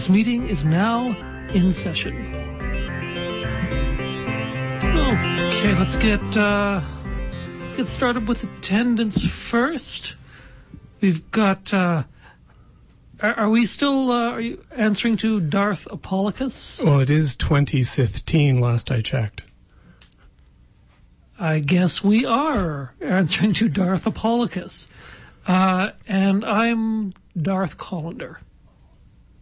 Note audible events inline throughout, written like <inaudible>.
This meeting is now in session. Okay, let's get uh, let's get started with attendance first. We've got. Uh, are, are we still uh, are you answering to Darth Apollicus? Well, it is 2015 last I checked. I guess we are answering to Darth Apollicus. Uh, and I'm Darth Collender.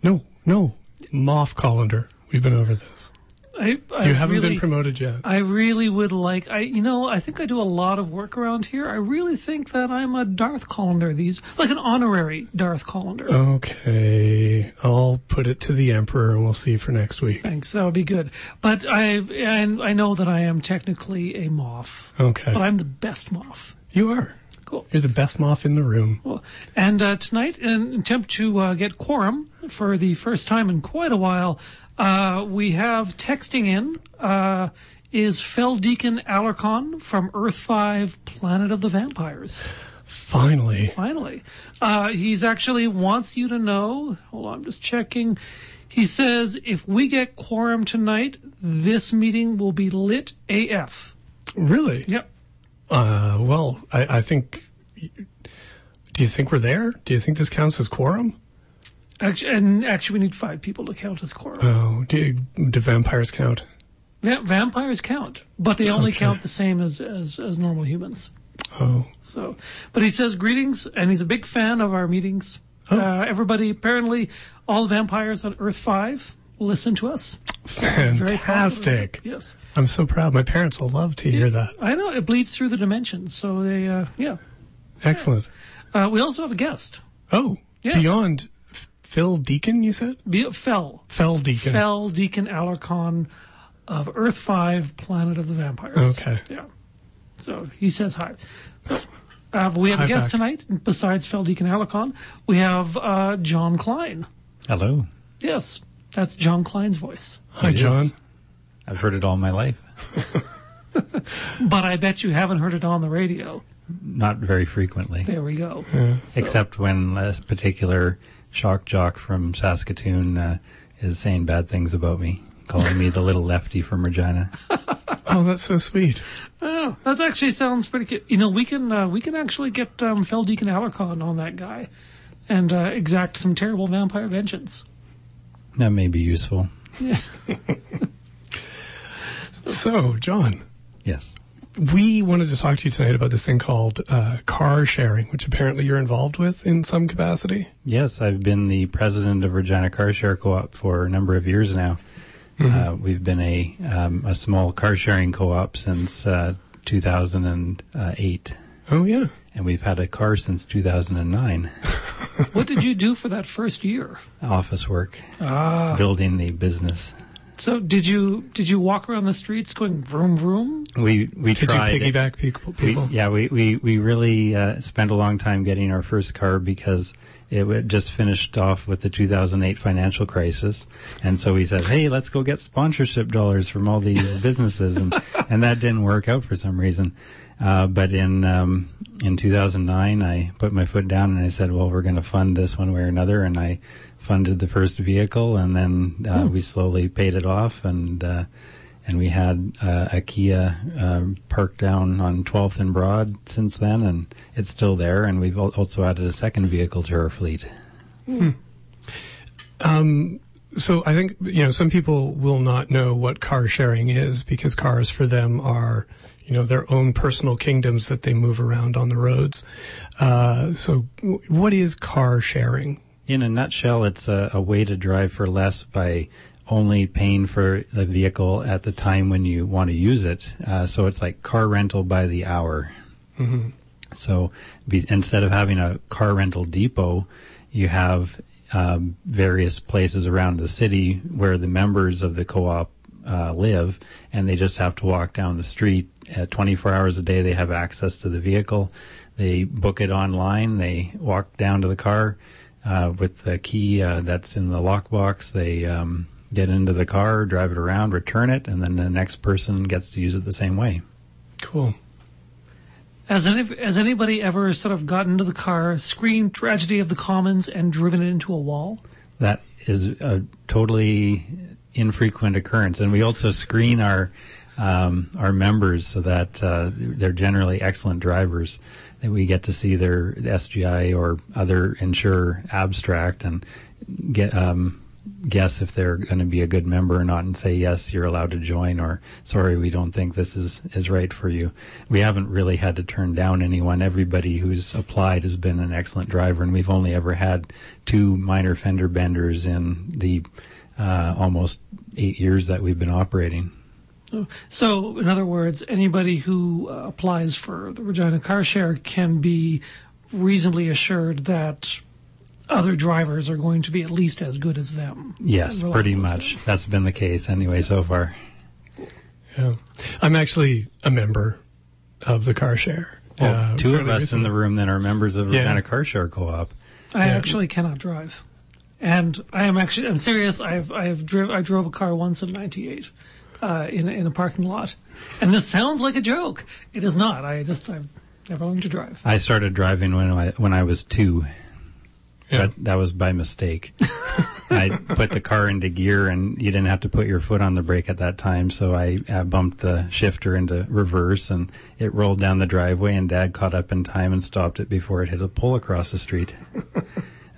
No, no. Moff Collender. We've been over this. I, I You haven't really, been promoted yet. I really would like. I, you know, I think I do a lot of work around here. I really think that I'm a Darth Collender. These like an honorary Darth Collender. Okay. I'll put it to the Emperor and we'll see for next week. Thanks. That would be good. But I and I know that I am technically a Moff, Okay. but I'm the best Moff. You are. Cool. You're the best moth in the room. Well, and uh, tonight, in an attempt to uh, get quorum for the first time in quite a while, uh, we have texting in uh, is Fel Deacon Alarcon from Earth 5, Planet of the Vampires. Finally. Finally. Uh, he's actually wants you to know. Hold on, I'm just checking. He says if we get quorum tonight, this meeting will be lit AF. Really? Yep. Uh, well, I, I think. Do you think we're there? Do you think this counts as quorum? Actually, and actually, we need five people to count as quorum. Oh, do, do vampires count? Va- vampires count, but they only Okay. count the same as, as, as normal humans. Oh, So, but he says greetings, and he's a big fan of our meetings. Oh. Uh, everybody, apparently, all the vampires on Earth Five listen to us. Very proud of fantastic. Yes, I'm so proud. My parents will love to hear that. I know it bleeds through the dimensions. So they, uh, yeah. Excellent. Uh, we also have a guest. Oh, Yes. beyond Phil Deacon, you said? Be- Fell. Fel Deacon. Fell Deacon Alarcon of Earth Five, Planet of the Vampires. Okay. Yeah. So he says hi. Uh, we have Hi a guest back. tonight. Besides Fel Deacon Alarcon, we have uh, John Klein. Hello. Yes, that's John Klein's voice. Hi, John. I've heard it all my life. <laughs> But I bet you haven't heard it on the radio. Not very frequently, There we go. So- except when a particular shock jock from Saskatoon uh, is saying bad things about me, calling me the little lefty from Regina. <laughs> Oh, that's so sweet. Oh, that actually sounds pretty good. You know, we can uh, we can actually get um, Fel Deacon Alarcon on that guy, and uh, exact some terrible vampire vengeance. That may be useful. <laughs> So, John, Yes. we wanted to talk to you tonight about this thing called uh, car sharing, which apparently you're involved with in some capacity. Yes, I've been the president of Regina Car Share Co-op for a number of years now. Uh, we've been a um, a small car sharing co-op since uh, 2008, Oh, yeah. and we've had a car since 2009. <laughs> What did you do for that first year? Office work, Ah, building the business. so did you did you walk around the streets going vroom vroom? We we Did tried. you piggyback people? We, people? yeah, we, we, we really uh, spent a long time getting our first car because it just finished off with the 2008 financial crisis. And so we said, hey, let's go get sponsorship dollars from all these <laughs> businesses. And, and that didn't work out for some reason. Uh, but in, um, in 2009, I put my foot down and I said, well, we're going to fund this one way or another. And I funded the first vehicle and then uh, we slowly paid it off and, uh, and we had uh, a Kia uh, parked down on 12th and Broad since then, and it's still there. And we've also added a second vehicle to our fleet. So I think you know some people will not know what car sharing is because cars for them are you know their own personal kingdoms that they move around on the roads. Uh, so w- what is car sharing? In a nutshell, it's a, a way to drive for less by only paying for the vehicle at the time when you want to use it. Uh, so it's like car rental by the hour. So be, instead of having a car rental depot, you have um, various places around the city where the members of the co-op uh, live, and they just have to walk down the street. At 24 hours a day, they have access to the vehicle. They book it online. They walk down to the car uh, with the key uh, that's in the lockbox. They um, get into the car, drive it around, return it, and then the next person gets to use it the same way. Cool. Has, any, has anybody ever sort of gotten into the car, screamed "Tragedy of the Commons" and driven it into a wall? That is a totally infrequent occurrence, and we also screen our um, our members so that uh, they're generally excellent drivers. That we get to see their SGI or other insurer abstract and get um, guess if they're going to be a good member or not and say yes you're allowed to join or sorry we don't think this is is right for you we haven't really had to turn down anyone everybody who's applied has been an excellent driver and we've only ever had two minor fender benders in the uh, almost eight years that we've been operating so in other words anybody who uh, applies for the regina car share can be reasonably assured that other drivers are going to be at least as good as them. Yes, pretty much. Them. That's been the case anyway so far. Yeah. I'm actually a member of the car share. Oh, uh, two of us recently. in the room that are members of the yeah. car share co-op. I yeah. actually cannot drive. And I am actually, I'm serious. I've, I've driven, I drove a car once in 98, uh, in, in a parking lot. And this sounds like a joke. It is not. I just, I've never learned to drive. I started driving when I, when I was two. Yeah. That, that was by mistake. I put the car into gear and you didn't have to put your foot on the brake at that time. So I, I bumped the shifter into reverse and it rolled down the driveway and dad caught up in time and stopped it before it hit a pole across the street. <laughs> and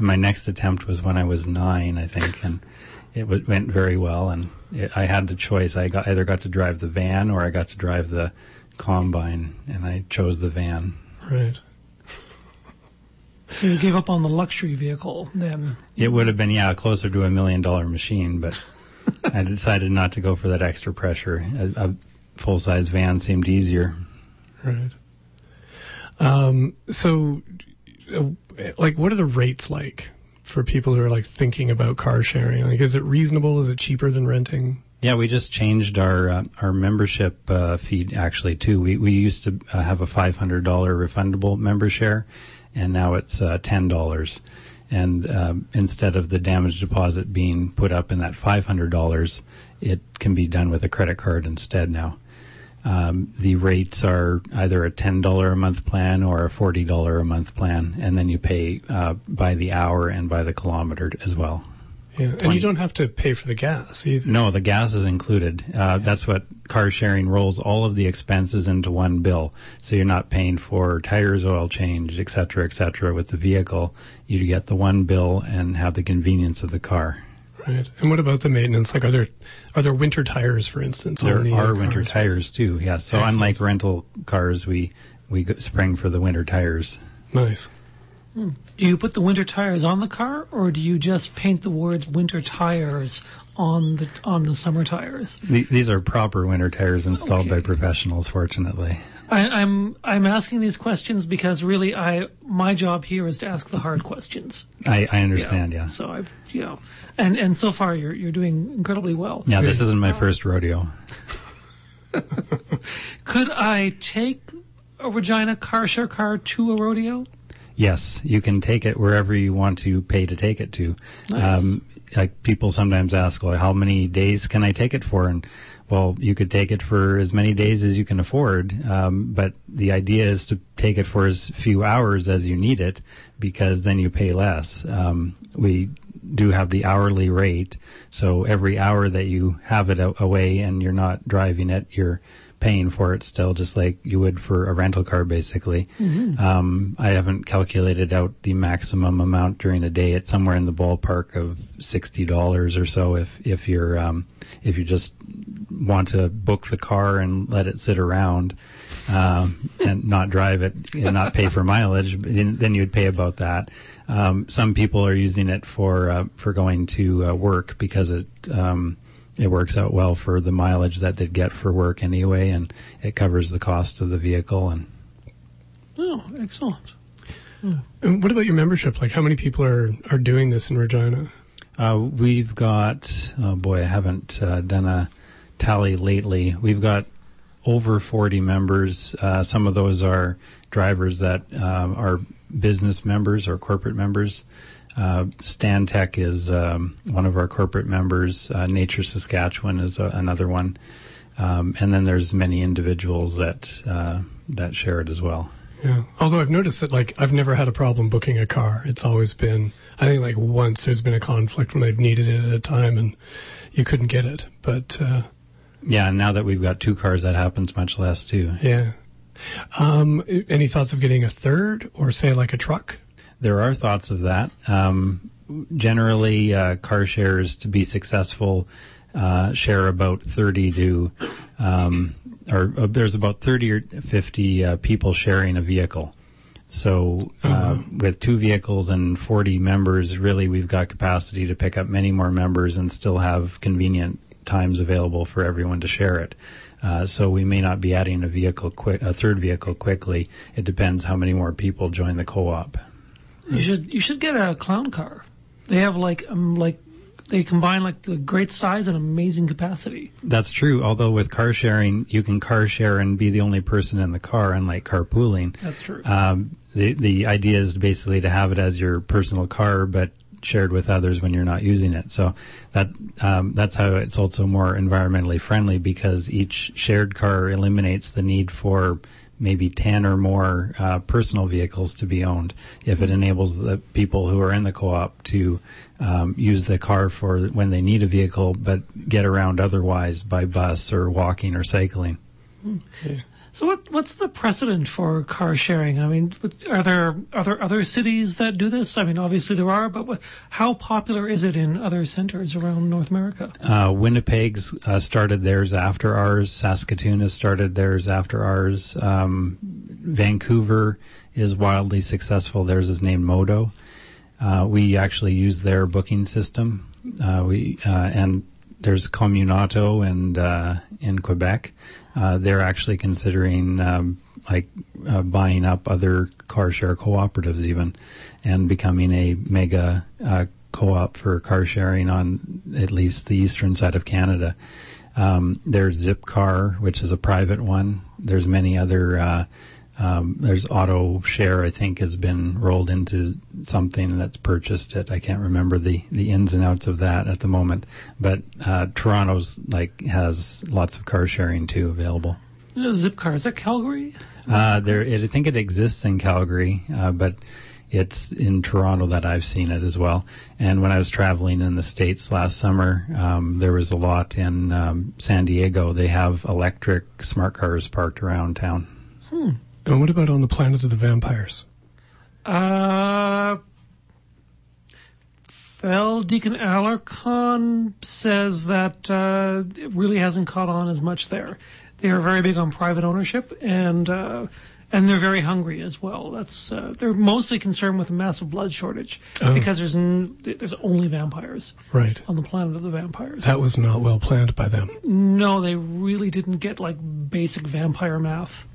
my next attempt was when I was nine, I think. And it w- went very well. And it, I had the choice. I got, either got to drive the van or I got to drive the combine and I chose the van. Right. So you gave up on the luxury vehicle then? It would have been, yeah, closer to a million dollar machine, but <laughs> I decided not to go for that extra pressure. A, a full size van seemed easier. Right. Um, so, uh, like, what are the rates like for people who are like thinking about car sharing? Like, is it reasonable? Is it cheaper than renting? Yeah, we just changed our uh, our membership uh, fee actually too. We we used to uh, have a five hundred dollar refundable member share, and now it's uh, ten dollars. And um, instead of the damage deposit being put up in that five hundred dollars, it can be done with a credit card instead now. Um, the rates are either a ten dollar a month plan or a forty dollar a month plan, and then you pay uh, by the hour and by the kilometer as well. Yeah, and you don't have to pay for the gas either. No, the gas is included. Uh, yeah. That's what car sharing rolls all of the expenses into one bill. So you're not paying for tires, oil change, et cetera, et cetera. With the vehicle, you get the one bill and have the convenience of the car. Right. And what about the maintenance? Like, are there are there winter tires, for instance? There the, are uh, winter tires too. Yeah. So Excellent. unlike rental cars, we we spring for the winter tires. Nice. Hmm. Do you put the winter tires on the car, or do you just paint the words "winter tires" on the on the summer tires? these are proper winter tires installed okay. by professionals. Fortunately, I, I'm I'm asking these questions because really, I my job here is to ask the hard questions. I, I understand. Yeah. So I've you know, and and so far you're you're doing incredibly well. Yeah, this isn't my first rodeo. <laughs> Could I take a Regina car share car to a rodeo? Yes, you can take it wherever you want to pay to take it to. Nice. Um, like people sometimes ask, well, how many days can I take it for? And well, you could take it for as many days as you can afford, um, but the idea is to take it for as few hours as you need it, because then you pay less. Um, we do have the hourly rate, so every hour that you have it away and you're not driving it, you're paying for it still, just like you would for a rental car, basically. Mm-hmm. Um, I haven't calculated out the maximum amount during a day. It's somewhere in the ballpark of sixty dollars or so. If if you're um, if you just want to book the car and let it sit around um, and not drive it and not pay for mileage, <laughs> then you would pay about that. Um, some people are using it for uh, for going to uh, work because it um, it works out well for the mileage that they'd get for work anyway, and it covers the cost of the vehicle. And oh, excellent. Hmm. And what about your membership? Like, how many people are are doing this in Regina? Uh, we've got oh boy, I haven't uh, done a tally lately. We've got over 40 members. Uh, some of those are drivers that um, are business members or corporate members. Uh, Stantec is um, one of our corporate members. Uh, Nature Saskatchewan is a, another one, um, and then there's many individuals that uh, that share it as well. Yeah. Although I've noticed that, like, I've never had a problem booking a car. It's always been, I think, like once there's been a conflict when I've needed it at a time and you couldn't get it. But uh, Yeah, now that we've got two cars, that happens much less too. yeah. Um, any thoughts of getting a third or say like a truck? There are thoughts of that. Um, generally, uh, car shares to be successful uh, share about 30 to, um, or uh, there's about 30 or 50 uh, people sharing a vehicle. So, uh, with two vehicles and 40 members, really we've got capacity to pick up many more members and still have convenient times available for everyone to share it. Uh, so we may not be adding a vehicle quick, a third vehicle quickly. It depends how many more people join the co-op. You should you should get a clown car. They have like um like they combine like the great size and amazing capacity. That's true. Although with car sharing, you can car share and be the only person in the car, unlike carpooling. That's true. Um, the the idea is basically to have it as your personal car, but shared with others when you're not using it. So that um, that's how it's also more environmentally friendly because each shared car eliminates the need for maybe 10 or more uh, personal vehicles to be owned if it enables the people who are in the co-op to um, use the car for when they need a vehicle but get around otherwise by bus or walking or cycling So what what's the precedent for car sharing? I mean, are there are there other cities that do this? I mean, obviously there are, but what, how popular is it in other centers around North America? Uh, Winnipeg's uh, started theirs after ours. Saskatoon has started theirs after ours. Um, Vancouver is wildly successful. Theirs is named Modo. Uh, we actually use their booking system. Uh, we uh, and there's Communauto and uh, in Quebec. Uh, they're actually considering um, like uh, buying up other car share cooperatives even, and becoming a mega uh, co-op for car sharing on at least the eastern side of Canada. Um, there's Zipcar, which is a private one. There's many other. Um, there's Auto Share, I think, has been rolled into something that's purchased it. I can't remember the, the ins and outs of that at the moment. But uh, Toronto's like has lots of car sharing too available. Zipcar is that Calgary? Uh, there, it, I think it exists in Calgary, uh, but it's in Toronto that I've seen it as well. And when I was traveling in the states last summer, um, there was a lot in um, San Diego. They have electric smart cars parked around town. And what about on the planet of the vampires? Uh, Fel Deacon Alarcon says that uh, it really hasn't caught on as much there. They are very big on private ownership and uh, and they're very hungry as well. That's uh, they're mostly concerned with a massive blood shortage because there's n- there's only vampires Right. on the planet of the vampires. That was not well planned by them. no, they really didn't get like basic vampire math.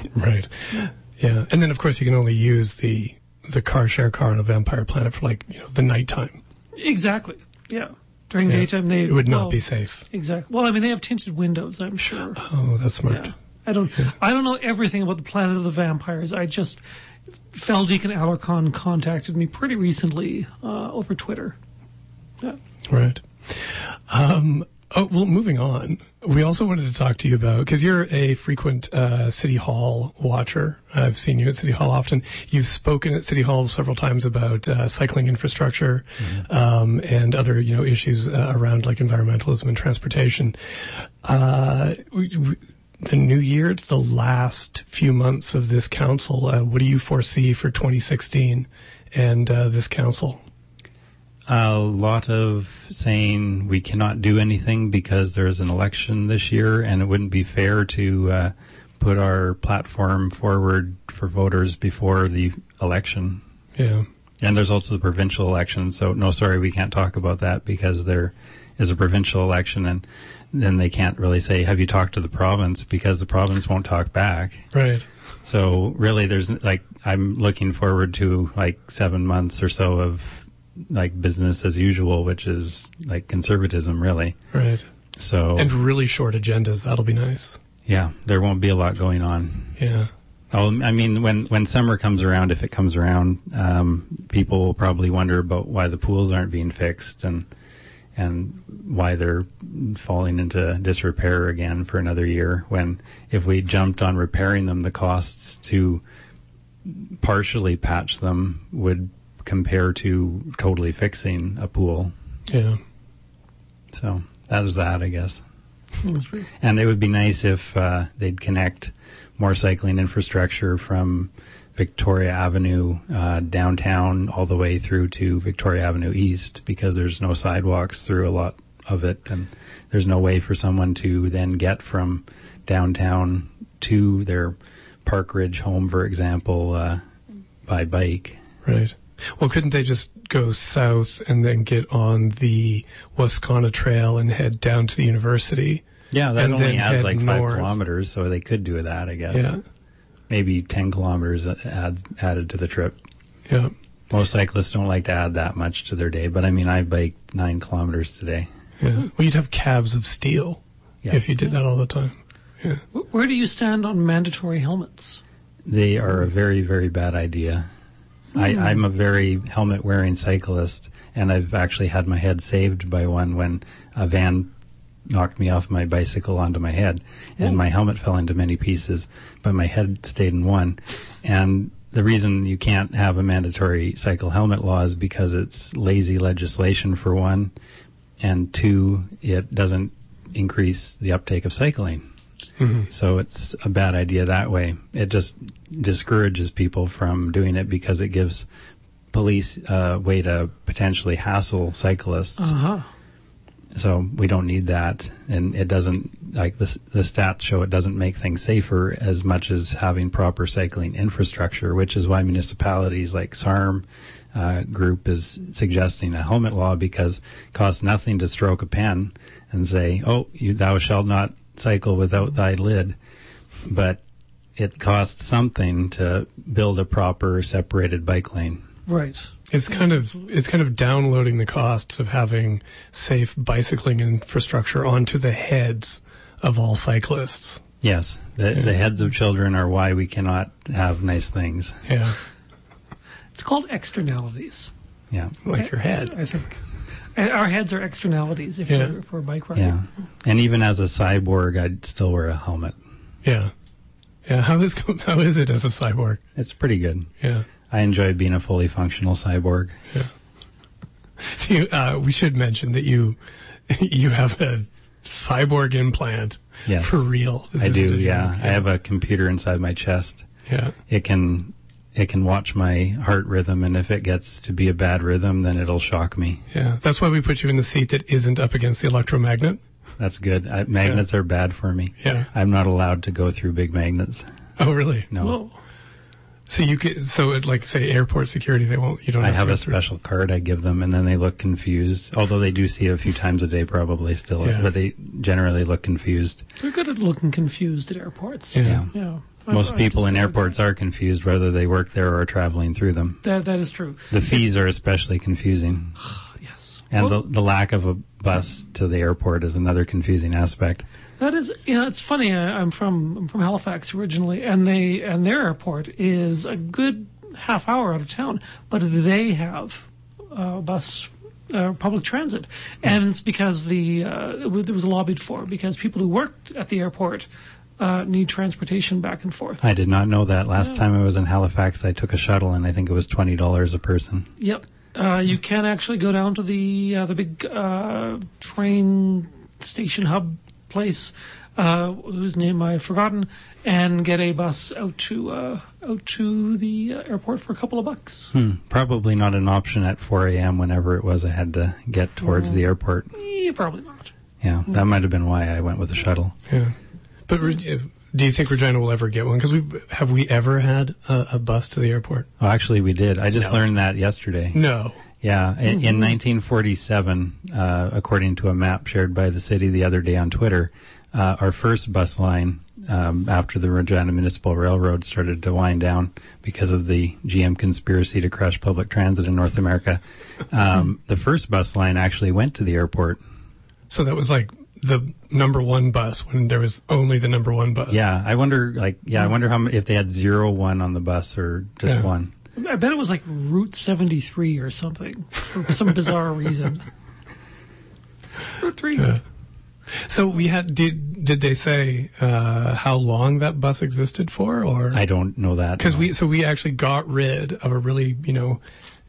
<laughs> Right. Yeah. And then of course you can only use the the car share car on a vampire planet for like, you know, the nighttime. Exactly. Yeah. During Yeah. daytime, they It would not well, be safe. Exactly. Well, I mean, they have tinted windows. I'm sure. Oh, that's smart. Yeah. I don't. I don't know everything about the Planet of the Vampires. I just Feldeacon Alarcon contacted me pretty recently uh, over Twitter. Yeah. Right. Um, oh, well, moving on. We also wanted to talk to you about because you're a frequent uh, City Hall watcher. I've seen you at City Hall often. You've spoken at City Hall several times about uh, cycling infrastructure um, and other you know issues uh, around like environmentalism and transportation. Uh, we, we, the new year, it's the last few months of this council. Uh, what do you foresee for 2016 and uh, this council? A lot of saying we cannot do anything because there's an election this year, and it wouldn't be fair to uh, put our platform forward for voters before the election. Yeah. And there's also the provincial election, so no, sorry, we can't talk about that because there is a provincial election, and then they can't really say, "Have you talked to the province?" because the province won't talk back. Right. So really, there's like I'm looking forward to like seven months or so of like business as usual, which is like conservatism, really. Right. So And really short agendas. That'll be nice. yeah, there won't be a lot going on. Yeah. Oh, I mean, when when summer comes around, if it comes around, um, people will probably wonder about why the pools aren't being fixed and and why they're falling into disrepair again for another year. When if we jumped on repairing them, the costs to partially patch them would compare to totally fixing a pool. Yeah. So that is that, I guess. And it would be nice if uh, they'd connect more cycling infrastructure from Victoria Avenue uh, downtown all the way through to Victoria Avenue East because there's no sidewalks through a lot of it, and there's no way for someone to then get from downtown to their Park Ridge home, for example, uh, by bike. Right. Well, couldn't they just go south and then get on the Wascana Trail and head down to the university? Yeah, that And only then adds head like five kilometers, so they could do that, I guess. Yeah. Maybe 10 kilometers add, added to the trip. Yeah. Most cyclists don't like to add that much to their day, but I mean, I biked nine kilometers today. Yeah. Well, you'd have calves of steel Yeah. if you did that all the time. Wh- Where do you stand on mandatory helmets? They are a very, very bad idea. I, I'm a very helmet wearing cyclist, and I've actually had my head saved by one when a van knocked me off my bicycle onto my head, and my helmet fell into many pieces, but my head stayed in one. And the reason you can't have a mandatory cycle helmet law is because it's lazy legislation, for one, and two, it doesn't increase the uptake of cycling. So it's a bad idea that way. It just discourages people from doing it because it gives police a way to potentially hassle cyclists. Uh huh. So we don't need that, and it doesn't like the the stats show it doesn't make things safer as much as having proper cycling infrastructure, which is why municipalities like SARM uh, group is suggesting a helmet law because it costs nothing to stroke a pen and say, "Oh, you thou shalt not cycle without thy lid," but it costs something to build a proper separated bike lane. Right. It's kind of it's kind of downloading the costs of having safe bicycling infrastructure onto the heads of all cyclists. Yes, the, the heads of children are why we cannot have nice things. Yeah, It's called externalities. Yeah. like your head. I think. And our heads are externalities if, Yeah. we're, if we're bike riding. Yeah. And even as a cyborg, I'd still wear a helmet. Yeah, yeah. How is <laughs> how is it as a cyborg? It's pretty good. Yeah. I enjoy being a fully functional cyborg. <laughs> You, uh, we should mention that you <laughs> you have a cyborg implant Yes. for real. This I do, a yeah. I have a computer inside my chest. yeah. It can it can watch my heart rhythm and if it gets to be a bad rhythm then it'll shock me. Yeah, that's why we put you in the seat that isn't up against the electromagnet. That's good. I, magnets are bad for me. Yeah. I'm not allowed to go through big magnets. Oh, really? No. Whoa. So you get so at like say airport security, they won't. You don't. I have, have to a go through- special card I give them, and then they look confused. Although they do see it a few times a day, probably still, Yeah. but they generally look confused. They're good at looking confused at airports. Yeah. Yeah. I've- Most people in airports are confused whether they work there or are traveling through them. That, that is true. The fees are especially confusing, <sighs> Yes. and Well, the, the lack of a bus to the airport is another confusing aspect. That is, you know, it's funny. I, I'm from I'm from Halifax originally, and they and their airport is a good half hour out of town, but they have uh, bus. Uh, public transit, and it's because the uh, it was, it was lobbied for because people who worked at the airport uh, need transportation back and forth. I did not know that. Last time I was in Halifax, I took a shuttle, and I think it was twenty dollars a person. Yep. Uh, you can actually go down to the uh, the big uh, train station hub place, uh, whose name I've forgotten, and get a bus out to uh, out to the uh, airport for a couple of bucks. Hmm. Probably not an option at 4 a.m. Whenever it was, I had to get towards the airport. Yeah, probably not. Yeah, that might have been why I went with a shuttle. Yeah, but do you think Regina will ever get one? Because we have we ever had a, a bus to the airport? Oh, actually, we did. I just No. learned that yesterday. No. Yeah, in, in 1947, uh, according to a map shared by the city the other day on Twitter, uh, our first bus line um, after the Regina Municipal Railroad started to wind down because of the GM conspiracy to crush public transit in North America, um, <laughs> the first bus line actually went to the airport. So that was like the number one bus when there was only the number one bus. Yeah, I wonder, like, yeah, I wonder how many, if they had zero one on the bus or just Yeah. one. I bet it was like Route 73 or something for some bizarre reason. <laughs> Route 3. Yeah. So we had did did they say uh, how long that bus existed for, or I don't know that because no. we so we actually got rid of a really you know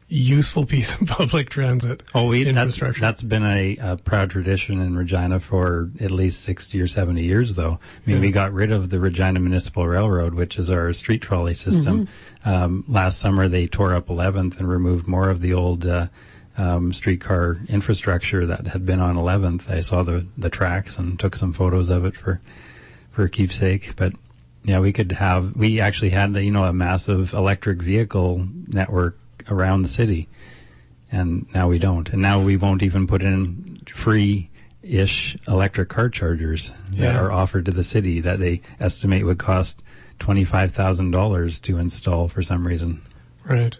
useful piece of <laughs> public transit Oh, we, that's, that's been a, a proud tradition in Regina for at least 60 or 70 years, though. I mean, Yeah. we got rid of the Regina Municipal Railroad, which is our street trolley system. Um, last summer, they tore up 11th and removed more of the old uh, um, streetcar infrastructure that had been on 11th. I saw the, the tracks and took some photos of it for, for keepsake. But yeah, we could have, we actually had, you know, a massive electric vehicle network around the city and now we don't. And now we won't even put in free-ish electric car chargers that are offered to the city that they estimate would cost twenty-five thousand dollars to install for some reason. right.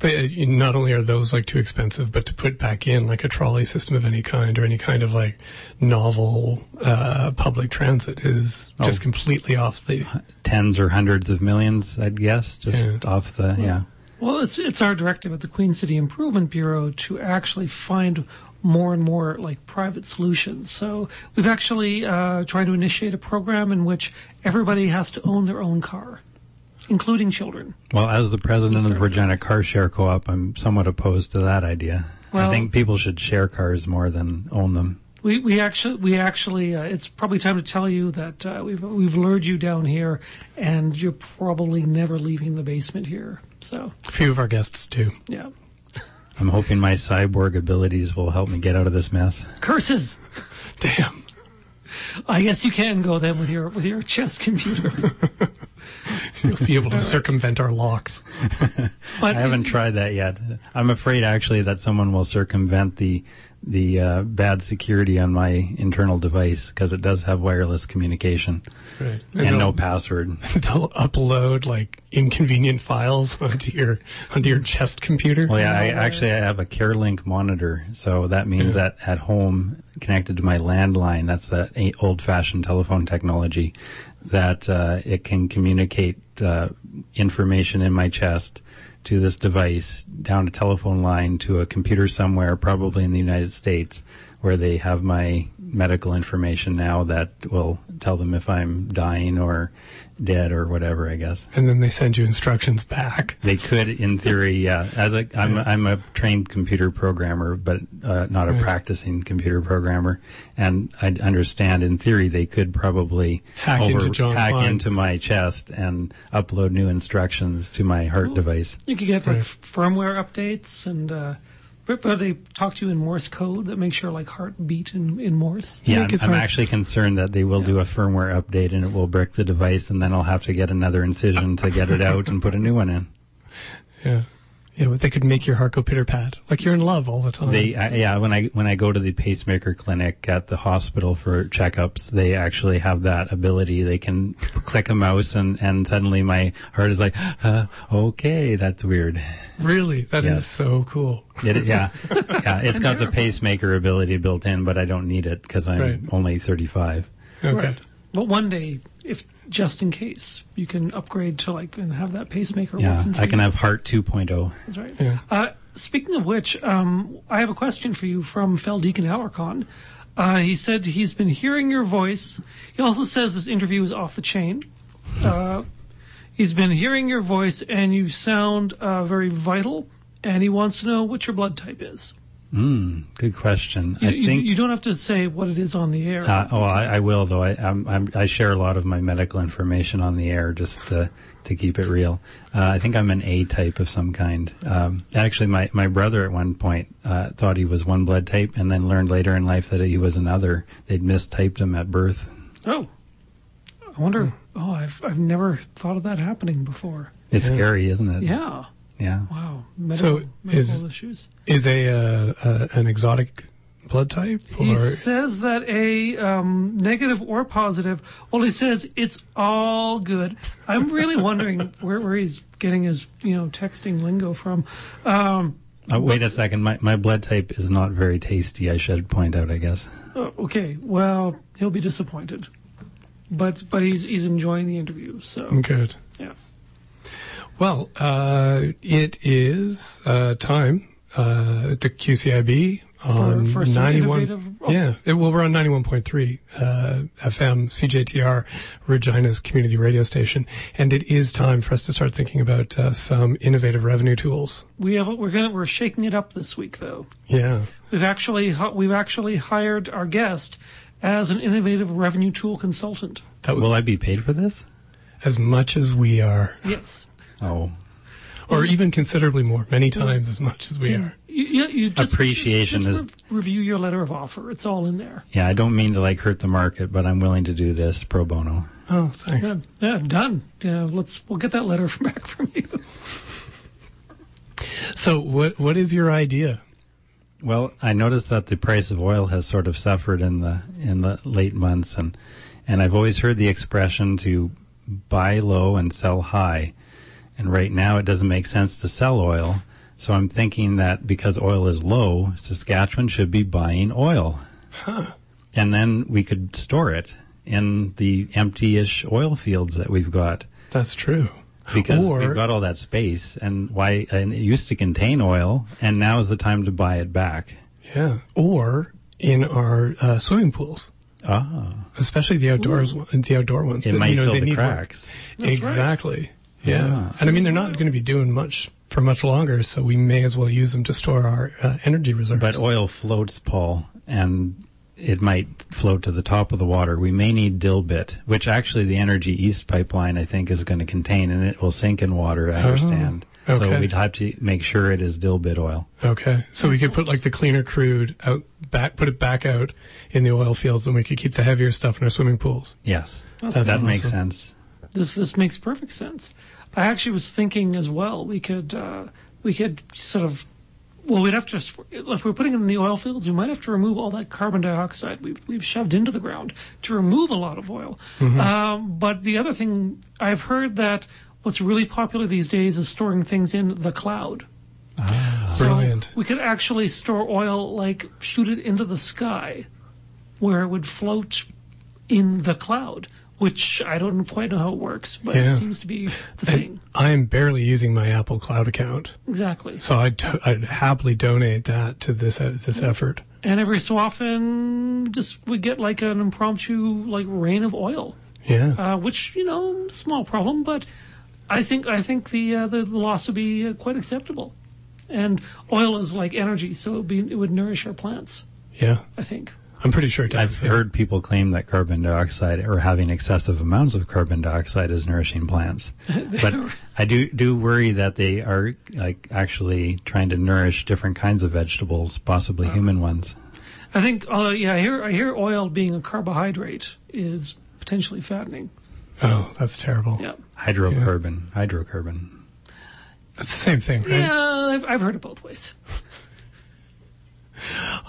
But uh, not only are those like too expensive, but to put back in like a trolley system of any kind or any kind of like novel uh, public transit is just Oh. completely off the. Tens or hundreds of millions, I'd guess, just Yeah. off the yeah. Well, it's it's our directive at the Queen City Improvement Bureau to actually find more and more like private solutions. So we've actually uh, tried to initiate a program in which everybody has to own their own car, including children. Well, as the president of the. Regina Car Share Co-op, I'm somewhat opposed to that idea. Well- I think people should share cars more than own them. We we actually we actually uh, it's probably time to tell you that uh, we've we've lured you down here, and you're probably never leaving the basement here. So A few of our guests do. yeah, I'm hoping my cyborg abilities will help me get out of this mess. curses. <laughs> Damn. I guess you can go then with your with your chest computer. <laughs> You'll be able to circumvent our locks. But <laughs> I haven't tried that yet. I'm afraid actually that someone will circumvent the the uh, bad security on my internal device because it does have wireless communication Right. and, they'll, no password. <laughs> they'll upload like inconvenient files <laughs> onto your onto your chest computer. Well, yeah, I Oh, actually I have a CareLink monitor, so that means Yeah. that at home, connected to my landline, that's that a- old-fashioned telephone technology, that uh, it can communicate uh, information in my chest to this device down a telephone line to a computer somewhere, probably in the United States, where they have my medical information now that will tell them if I'm dying or dead or whatever. I guess. and then they send you instructions back. They could, in theory, yeah. As a, I'm, Yeah. I'm a trained computer programmer, but uh, not a Right. practicing computer programmer. And I understand, in theory, they could probably Hack into hack into my chest and upload new instructions to my heart device. You could get like Right. firmware updates and uh, but, but they talk to you in Morse code that makes your like heart beat in, in Morse. Yeah, think it's I'm actually concerned that they will do a firmware update and it will brick the device, and then I'll have to get another incision to get it out and put a new one in. Yeah. Yeah, but they could make your heart go pitter pat, like you're in love all the time. They, I, yeah, when I when I go to the pacemaker clinic at the hospital for checkups, they actually have that ability. They can click a mouse and and suddenly my heart is like, uh, okay, that's weird. really, that is Yes. so cool. It, yeah, <laughs> yeah, it's got the pacemaker ability built in, but I don't need it because I'm Right. only 35. Okay. Right. But one day, if just in case, you can upgrade to like and have that pacemaker Yeah, working. I can have heart oh. 2.0. That's right. Yeah. Uh, speaking of which, um, I have a question for you from Feldeacon Alarcon. Uh, he said he's been hearing your voice. He also says this interview is off the chain. Uh, he's been hearing your voice, and you sound uh, very vital. And he wants to know what your blood type is. Mm, good question. You, I you- think. you don't have to say what it is on the air. Uh, oh, I, I will though. I, I'm, I'm, I share a lot of my medical information on the air just to, to keep it real. Uh, I think I'm an A type of some kind. Um, actually, my, my brother at one point uh, thought he was one blood type, and then learned later in life that he was another. They'd mistyped him at birth. oh, I wonder. Oh, I've I've never thought of that happening before. It's Yeah. scary, isn't it? Yeah. Yeah. Wow. Medical, So medical is- issues. Is a uh, uh, an exotic blood type He says that a um, negative or positive. Well, he says it's all good. I'm really <laughs> wondering where, where he's getting his you know texting lingo from. Um, Oh, wait a second. My, my blood type is not very tasty. I should point out. I guess. oh, okay, well he'll be disappointed, but but he's he's enjoying the interview. So I'm good? yeah, Well, uh, it is uh, time uh, at the QCIB on for some 91. oh. Yeah, it, well, we're on 91.3 uh, FM CJTR, Regina's community radio station, and it is time for us to start thinking about uh, some innovative revenue tools. We have we're gonna we're shaking it up this week though. Yeah. We've actually we've actually hired our guest as an innovative revenue tool consultant. That was Will I be paid for this? as much as we are, Yes. Oh, or even considerably more, many times as much as we are. You, you, you just, Appreciation just, is- just rev- review your letter of offer. It's all in there. yeah. I don't mean to like hurt the market, but I'm willing to do this pro bono. Oh, thanks. Yeah, yeah, done. Yeah, let's we'll get that letter from <laughs> back from you. So, what what is your idea? Well, I noticed that the price of oil has sort of suffered in the in the late months, and and I've always heard the expression to buy low and sell high, and right now it doesn't make sense to sell oil. So I'm thinking that because oil is low, Saskatchewan should be buying oil, Huh. and then we could store it in the empty-ish oil fields that we've got That's true. because Or- we've got all that space and why and it used to contain oil and now is the time to buy it back Yeah. Or in our uh, swimming pools, ah especially the outdoors, one, the outdoor ones. it that, might you know, fill they the need cracks That's right. Yeah. Yeah. And I mean, they're not going to be doing much for much longer, so we may as well use them to store our uh, energy reserves. but oil floats paul and it might float to the top of the water we may need dilbit which actually the energy east pipeline i think is going to contain and it will sink in water i Oh, understand so we'd have to make sure it is dilbit oil Okay, so we could put like the cleaner crude out back, put it back out in the oil fields, and we could keep the heavier stuff in our swimming pools. yes That's that awesome. makes sense This this makes perfect sense. I actually was thinking as well. We could uh, we could sort of well, we'd have to if we're putting it in the oil fields, we might have to remove all that carbon dioxide we've we've shoved into the ground to remove a lot of oil. Um, but the other thing I've heard that what's really popular these days is storing things in the cloud. So Brilliant. we could actually store oil, like shoot it into the sky, where it would float in the cloud. Which I don't quite know how it works, but Yeah. it seems to be the thing. I am barely using my Apple Cloud account, Exactly. so I'd, t- I'd happily donate that to this uh, this effort. And every so often, just we get like an impromptu like rain of oil, Yeah. uh, which you know, small problem, but I think I think the uh, the, the loss would be uh, quite acceptable. And oil is like energy, so it would, be, it would nourish our plants. yeah. I think. I'm pretty sure it does. I've yeah. heard people claim that carbon dioxide or having excessive amounts of carbon dioxide is nourishing plants. <laughs> but I do do worry that they are like actually trying to nourish different kinds of vegetables, possibly Uh-huh. human ones. I think, uh, yeah, I hear I hear oil being a carbohydrate is potentially fattening. Oh, that's terrible. Yeah, Hydrocarbon, hydrocarbon. It's the same thing, right? yeah, I've, I've heard it both ways.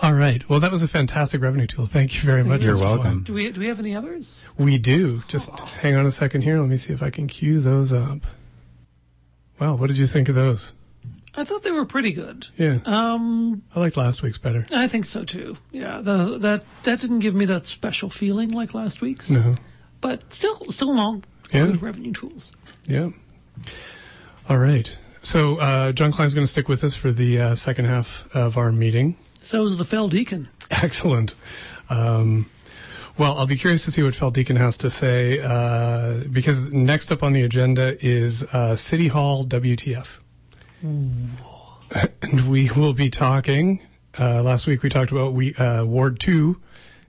All right. Well, that was a fantastic revenue tool. Thank you very much. You're Mr. welcome. Floyd. Do we do we have any others? We do. Just hang on a second here. Let me see if I can cue those up. Wow, what did you think of those? I thought they were pretty good. Yeah, Um, I liked last week's better. I think so too. Yeah, the, that that didn't give me that special feeling like last week's, No. but still, still all Yeah. good revenue tools. Yeah. All right. So uh, John Klein's going to stick with us for the uh, second half of our meeting. So is the Fell Deacon. <laughs> Excellent. Um, well, I'll be curious to see what Fel Deacon has to say uh, because next up on the agenda is uh, City Hall WTF. <laughs> And we will be talking. Uh, last week we talked about we uh, Ward 2,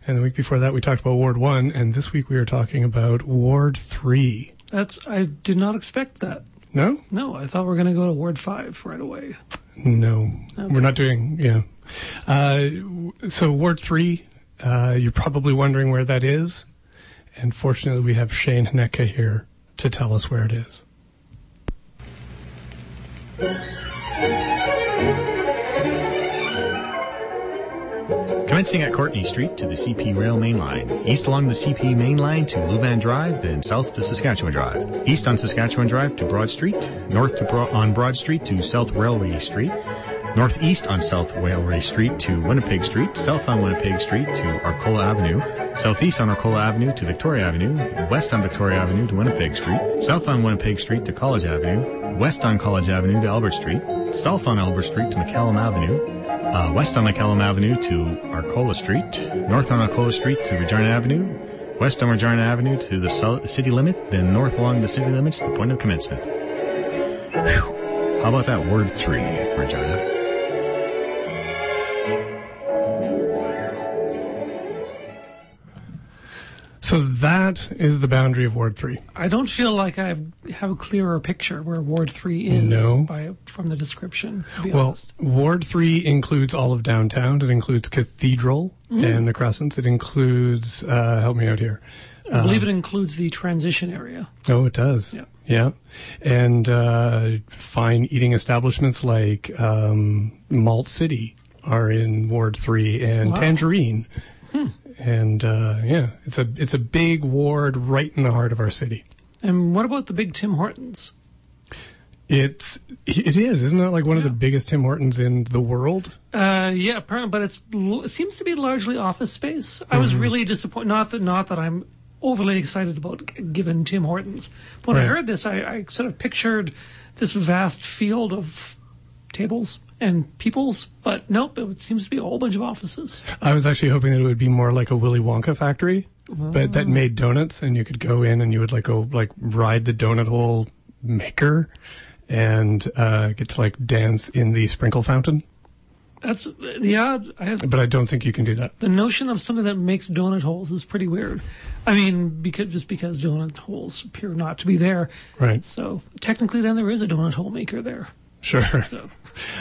and the week before that we talked about Ward 1, and this week we are talking about Ward 3. That's I did not expect that. No? No, I thought we were going to go to Ward Five right away. No, Okay. we're not doing. Yeah. Uh, so Ward Three, uh, you're probably wondering where that is, and fortunately, we have Shane Haneka here to tell us where it is. Commencing at Courtney Street to the CP Rail Main Line, east along the CP Main Line to Lewvan Drive, then south to Saskatchewan Drive, east on Saskatchewan Drive to Broad Street, north Bro- on Broad Street to South Railway Street, northeast on South Railway Street to Winnipeg Street, south on Winnipeg Street to Arcola Avenue, southeast on Arcola Avenue to Victoria Avenue, west on Victoria Avenue to Winnipeg Street, south on Winnipeg Street to College Avenue, west on College Avenue to Albert Street, south on Albert Street to McCallum Avenue, uh, west on McCallum Avenue to Arcola Street, north on Arcola Street to Regina Avenue, west on Regina Avenue to the city limit, then north along the city limits to the point of commencement. Whew. How about that word three, Regina? So that is the boundary of Ward 3. I don't feel like I have a clearer picture where Ward 3 is No. by, from the description, to be Well, honest. Ward 3 includes all of downtown. It includes Cathedral Mm-hmm. and the Crescents. It includes, uh, help me out here. I believe it includes the transition area. Oh, it does. Yeah. Yeah. And uh, fine eating establishments like um, Malt City are in Ward 3 and Wow. Tangerine. Hmm. And uh, yeah, it's a it's a big ward right in the heart of our city. And what about the big Tim Hortons? It's it is, isn't it? Like one of the biggest Tim Hortons in the world. Uh, yeah, apparently, but it's it seems to be largely office space. I was Mm-hmm. really disappointed. Not that not that I'm overly excited about given Tim Hortons. But when I heard this, I, I sort of pictured this vast field of tables and peoples. But nope, it seems to be a whole bunch of offices. I was actually hoping that it would be more like a Willy Wonka factory, but that made donuts, and you could go in and you would like go like ride the donut hole maker, and uh, get to like dance in the sprinkle fountain. That's the odd. I have But I don't think you can do that. the notion of something that makes donut holes is pretty weird. I mean, because just because donut holes appear not to be there, Right. so technically, then there is a donut hole maker there. Sure. So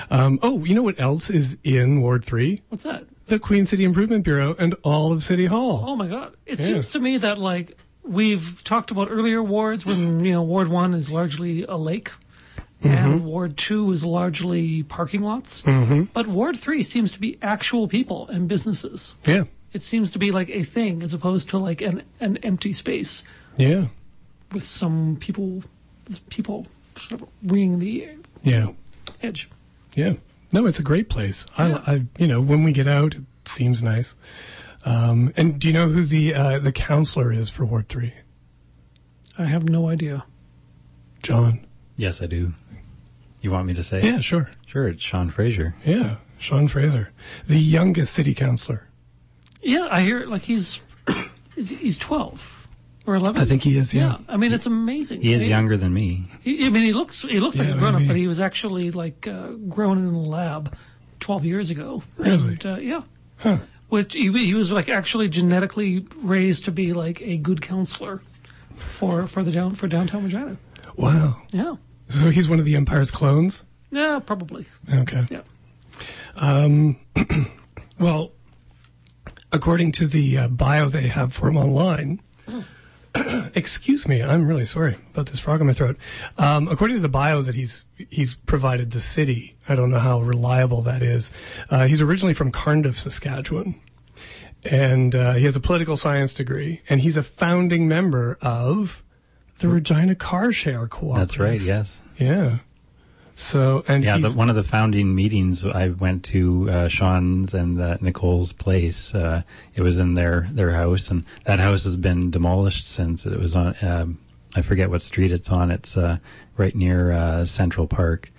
Um, oh, you know what else is in Ward 3? what's that? The Queen City Improvement Bureau and all of City Hall. Oh my God! It Yeah. seems to me that like we've talked about earlier wards when you know Ward One is largely a lake, Mm-hmm. and Ward Two is largely parking lots. But Ward Three seems to be actual people and businesses. Yeah. It seems to be like a thing as opposed to like an an empty space Yeah. with some people people sort of winging the Yeah. edge. Yeah. No, it's a great place. Yeah. I, I, you know, when we get out, it seems nice. Um, and do you know who the uh, the counselor is for Ward Three? I have no idea. John. Yes, I do. You want me to say? Yeah, sure. Sure, it's Shawn Fraser. Yeah, Shawn Fraser, the youngest city councilor. Yeah, I hear like he's <coughs> is he's twelve or eleven. I think he is. Yeah, Yeah. I mean it's amazing. He is younger than me. He, I mean, he looks he looks like a grown up, maybe. but he was actually like uh, grown in a lab twelve years ago. Really? And, uh, yeah. Huh. Which he, he was like actually genetically raised to be like a good counselor for for the down for downtown Regina. Wow. Yeah. So he's one of the Empire's clones. Yeah, probably. Okay. Yeah. Um, <clears throat> Well, according to the uh, bio they have for him online, <clears throat> <coughs> excuse me, I'm really sorry about this frog in my throat. Um, according to the bio that he's he's provided the city, I don't know how reliable that is. Uh, he's originally from Cardiff, Saskatchewan, and uh, he has a political science degree, and he's a founding member of the Regina Car Share Cooperative. That's right. Yes. Yeah. So and Yeah. The, one of the founding meetings I went to uh, Shawn's and uh, Nicole's place. Uh, it was in their their house, and that house has been demolished since it was on. Um, I forget what street it's on. It's uh, right near uh, Central Park,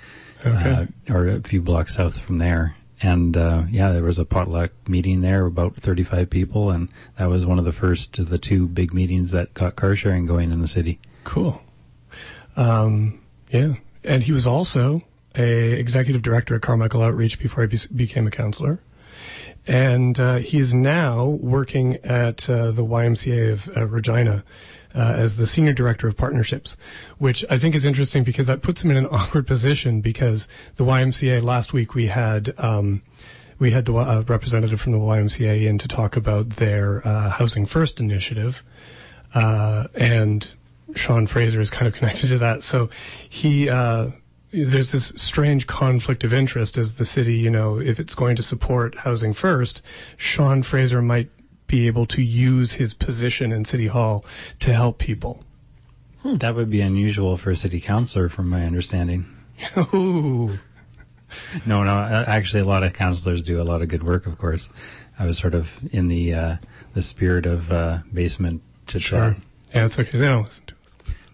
Okay. uh, or a few blocks south from there. And uh, yeah, there was a potluck meeting there, about 35 people, and that was one of the first of the two big meetings that got car sharing going in the city. Cool. Um, yeah, and he was also a executive director at Carmichael Outreach before he be- became a counselor, and uh, he is now working at uh, the YMCA of uh, Regina. Uh, as the senior director of partnerships, which I think is interesting because that puts him in an <laughs> awkward position because the YMCA last week we had um, we had the uh, representative from the YMCA in to talk about their uh, Housing First initiative, uh, and Shawn Fraser is kind of connected to that. So he, uh, there's this strange conflict of interest as the city, you know, if it's going to support housing first, Shawn Fraser might be able to use his position in City Hall to help people. That would be unusual for a city councilor, from my understanding. Ooh. <laughs> No, no. uh, Actually, a lot of counselors do a lot of good work. Of course, I was sort of in the uh, the spirit of uh, basement chit Sure. Yeah, it's okay. Listen to us.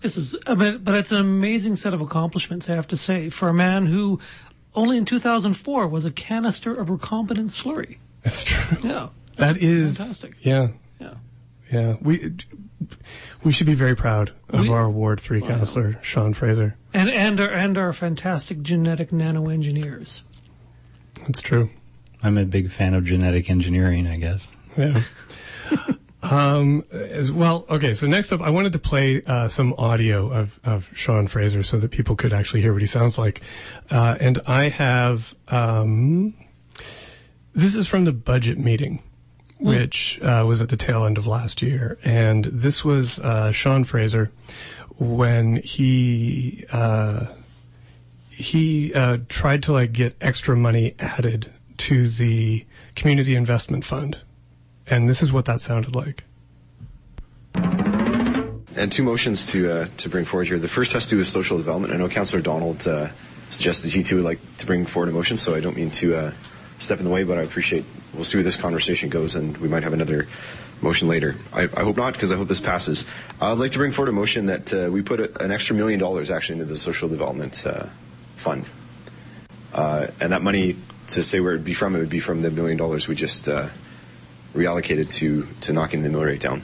This is, uh, I mean, but it's an amazing set of accomplishments, I have to say, for a man who only in 2004 was a canister of recombinant slurry. That's true. Yeah. That is fantastic. Yeah, Yeah. yeah. We we should be very proud of We- our award Three counselor, Shawn Fraser. And and our and our fantastic genetic nano engineers. That's true. I'm a big fan of genetic engineering, I guess. Yeah. <laughs> um, as well, okay. So next up, I wanted to play uh, some audio of, of Shawn Fraser so that people could actually hear what he sounds like. Uh, and I have um, this is from the budget meeting, which uh, was at the tail end of last year, and this was uh, Shawn Fraser when he. Uh, he uh, tried to like get extra money added to the community investment fund, and this is what that sounded like. And two motions to uh, to bring forward here. The first has to do with social development. I know Councillor O'Donnell uh, suggested he too would like to bring forward a motion, so I don't mean to uh, step in the way, but I appreciate. We'll see where this conversation goes, and we might have another motion later. I, I hope not, because I hope this passes. I'd like to bring forward a motion that uh, we put a, an extra million dollars actually into the social development uh, fund, uh, and that money to say where it'd be from, it would be from the million dollars we just reallocated to to knocking the mill rate down.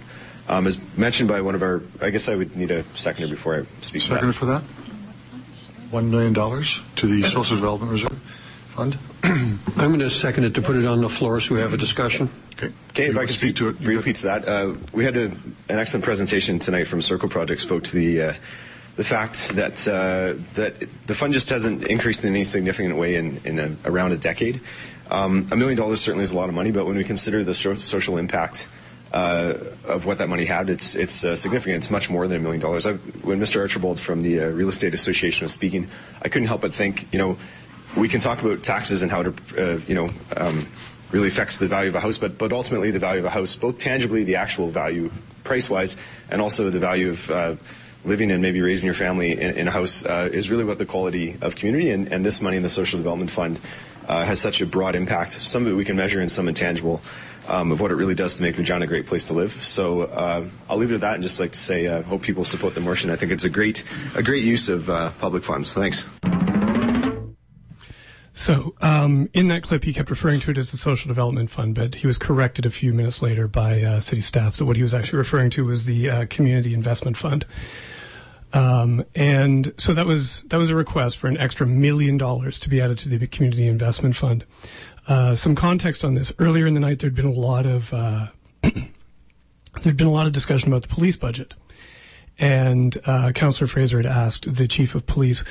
Um, as mentioned by one of our, I guess I would need a seconder before I speak to Second that. for that? $1 million to the Social Development Reserve Fund? <clears throat> I'm going to second it to put it on the floor so we have a discussion. Okay. Okay, if I could speak to it. briefly to that, uh, we had a, an excellent presentation tonight from Circle Project. Spoke to the uh, the fact that uh, that the fund just hasn't increased in any significant way in, in a, around a decade. Um, a million dollars certainly is a lot of money, but when we consider the so- social impact uh, of what that money had, it's it's uh, significant. It's much more than a million dollars. When Mr. Archibald from the uh, Real Estate Association was speaking, I couldn't help but think, you know, we can talk about taxes and how to, uh, you know. Um, really affects the value of a house, but, but ultimately the value of a house, both tangibly the actual value price wise, and also the value of uh, living and maybe raising your family in, in a house uh, is really what the quality of community and, and this money in the social development fund uh, has such a broad impact. Some of it we can measure and some intangible. Um, of what it really does to make Regina a great place to live. So uh, I'll leave it at that and just like to say, uh, hope people support the motion. I think it's a great, a great use of uh, public funds. Thanks. So, um, in that clip, he kept referring to it as the Social Development Fund, but he was corrected a few minutes later by uh, city staff that what he was actually referring to was the uh, Community Investment Fund. Um, and so that was that was a request for an extra million dollars to be added to the Community Investment Fund. Uh, some context on this: earlier in the night, there'd been a lot of uh, <clears throat> there'd been a lot of discussion about the police budget, and uh, Councillor Fraser had asked the chief of police,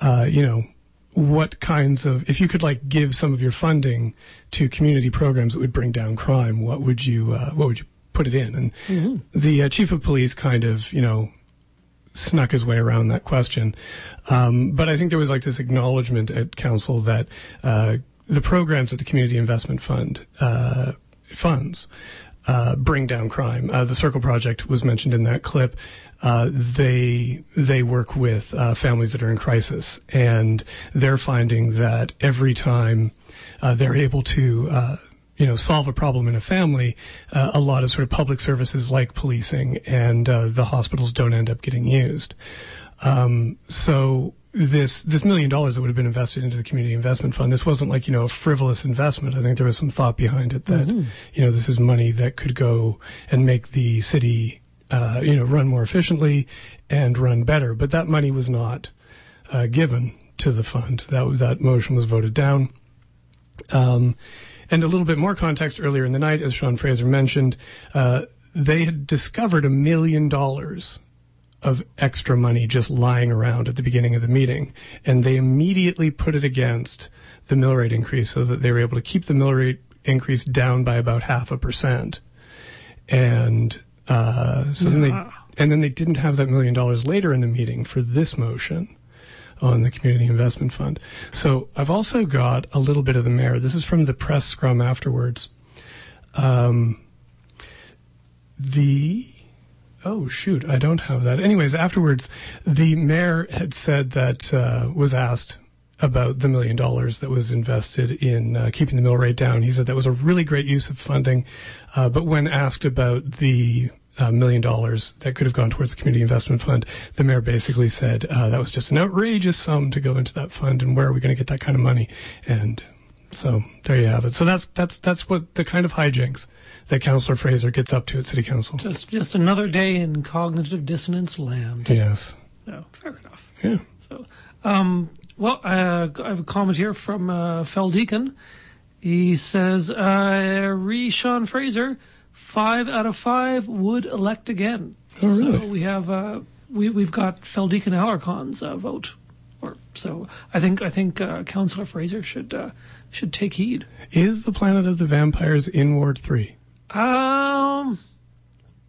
uh, you know, what kinds of if you could like give some of your funding to community programs that would bring down crime, what would you uh, what would you put it in? And the uh, chief of police kind of you know snuck his way around that question. Um, but I think there was like this acknowledgement at council that uh, the programs that the Community Investment Fund uh, funds uh, bring down crime. Uh, the Circle Project was mentioned in that clip. Uh, they they work with uh, families that are in crisis, and they're finding that every time they're able to you know, solve a problem in a family, uh, a lot of sort of public services like policing and uh, the hospitals don't end up getting used. Um, so this this million dollars that would have been invested into the community investment fund, this wasn't like you know a frivolous investment. I think there was some thought behind it that you know this is money that could go and make the city uh, you know run more efficiently and run better. But that money was not uh, given to the fund. That that motion was voted down. Um, and a little bit more context earlier in the night, as Shawn Fraser mentioned, uh, they had discovered a million dollars of extra money just lying around at the beginning of the meeting. And they immediately put it against the mill rate increase so that they were able to keep the mill rate increase down by about half a percent. And uh, so then they and then they didn't have that million dollars later in the meeting for this motion on the community investment fund. So I've also got a little bit of the mayor. This is from the press scrum afterwards. Um, the oh shoot, I don't have that. Anyways, afterwards, the mayor had said that uh, was asked about the million dollars that was invested in uh, keeping the mill rate down. He said that was a really great use of funding, uh, but when asked about the million dollars that could have gone towards the community investment fund. The mayor basically said uh, that was just an outrageous sum to go into that fund, and where are we going to get that kind of money? And so there you have it. So that's that's that's what the kind of hijinks that Councillor Fraser gets up to at City Council. Just just another day in cognitive dissonance land. Yes. No, fair enough. Yeah. So, um, well, uh, I have a comment here from uh, Fel Deacon. He says, uh, re Shawn Fraser, five out of five would elect again. Oh, really? So we have uh, we we've got Fel Deacon Alarcon's uh, vote. Or so I think I think uh, Councillor Fraser should uh, should take heed. Is the Planet of the Vampires in Ward Three? Um,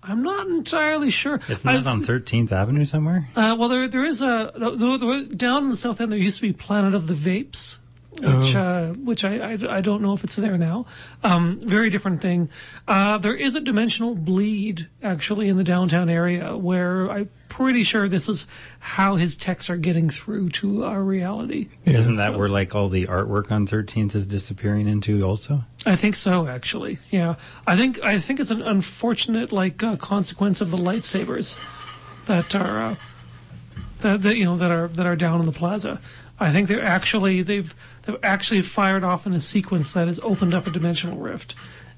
I'm not entirely sure. Isn't I- on 13th Avenue somewhere? Uh, well, there there is a the, the, the, down in the south end. There used to be Planet of the Vapes, which uh, which I, I I don't know if it's there now. Um, very different thing. Uh, there is a dimensional bleed actually in the downtown area where I'm pretty sure this is how his texts are getting through to our reality. Isn't that where like all the artwork on 13th is disappearing into also? I think so, actually. Yeah, I think I think it's an unfortunate like uh, consequence of the lightsabers that are uh, that, that you know that are that are down in the plaza. I think they're actually they've they've actually fired off in a sequence that has opened up a dimensional rift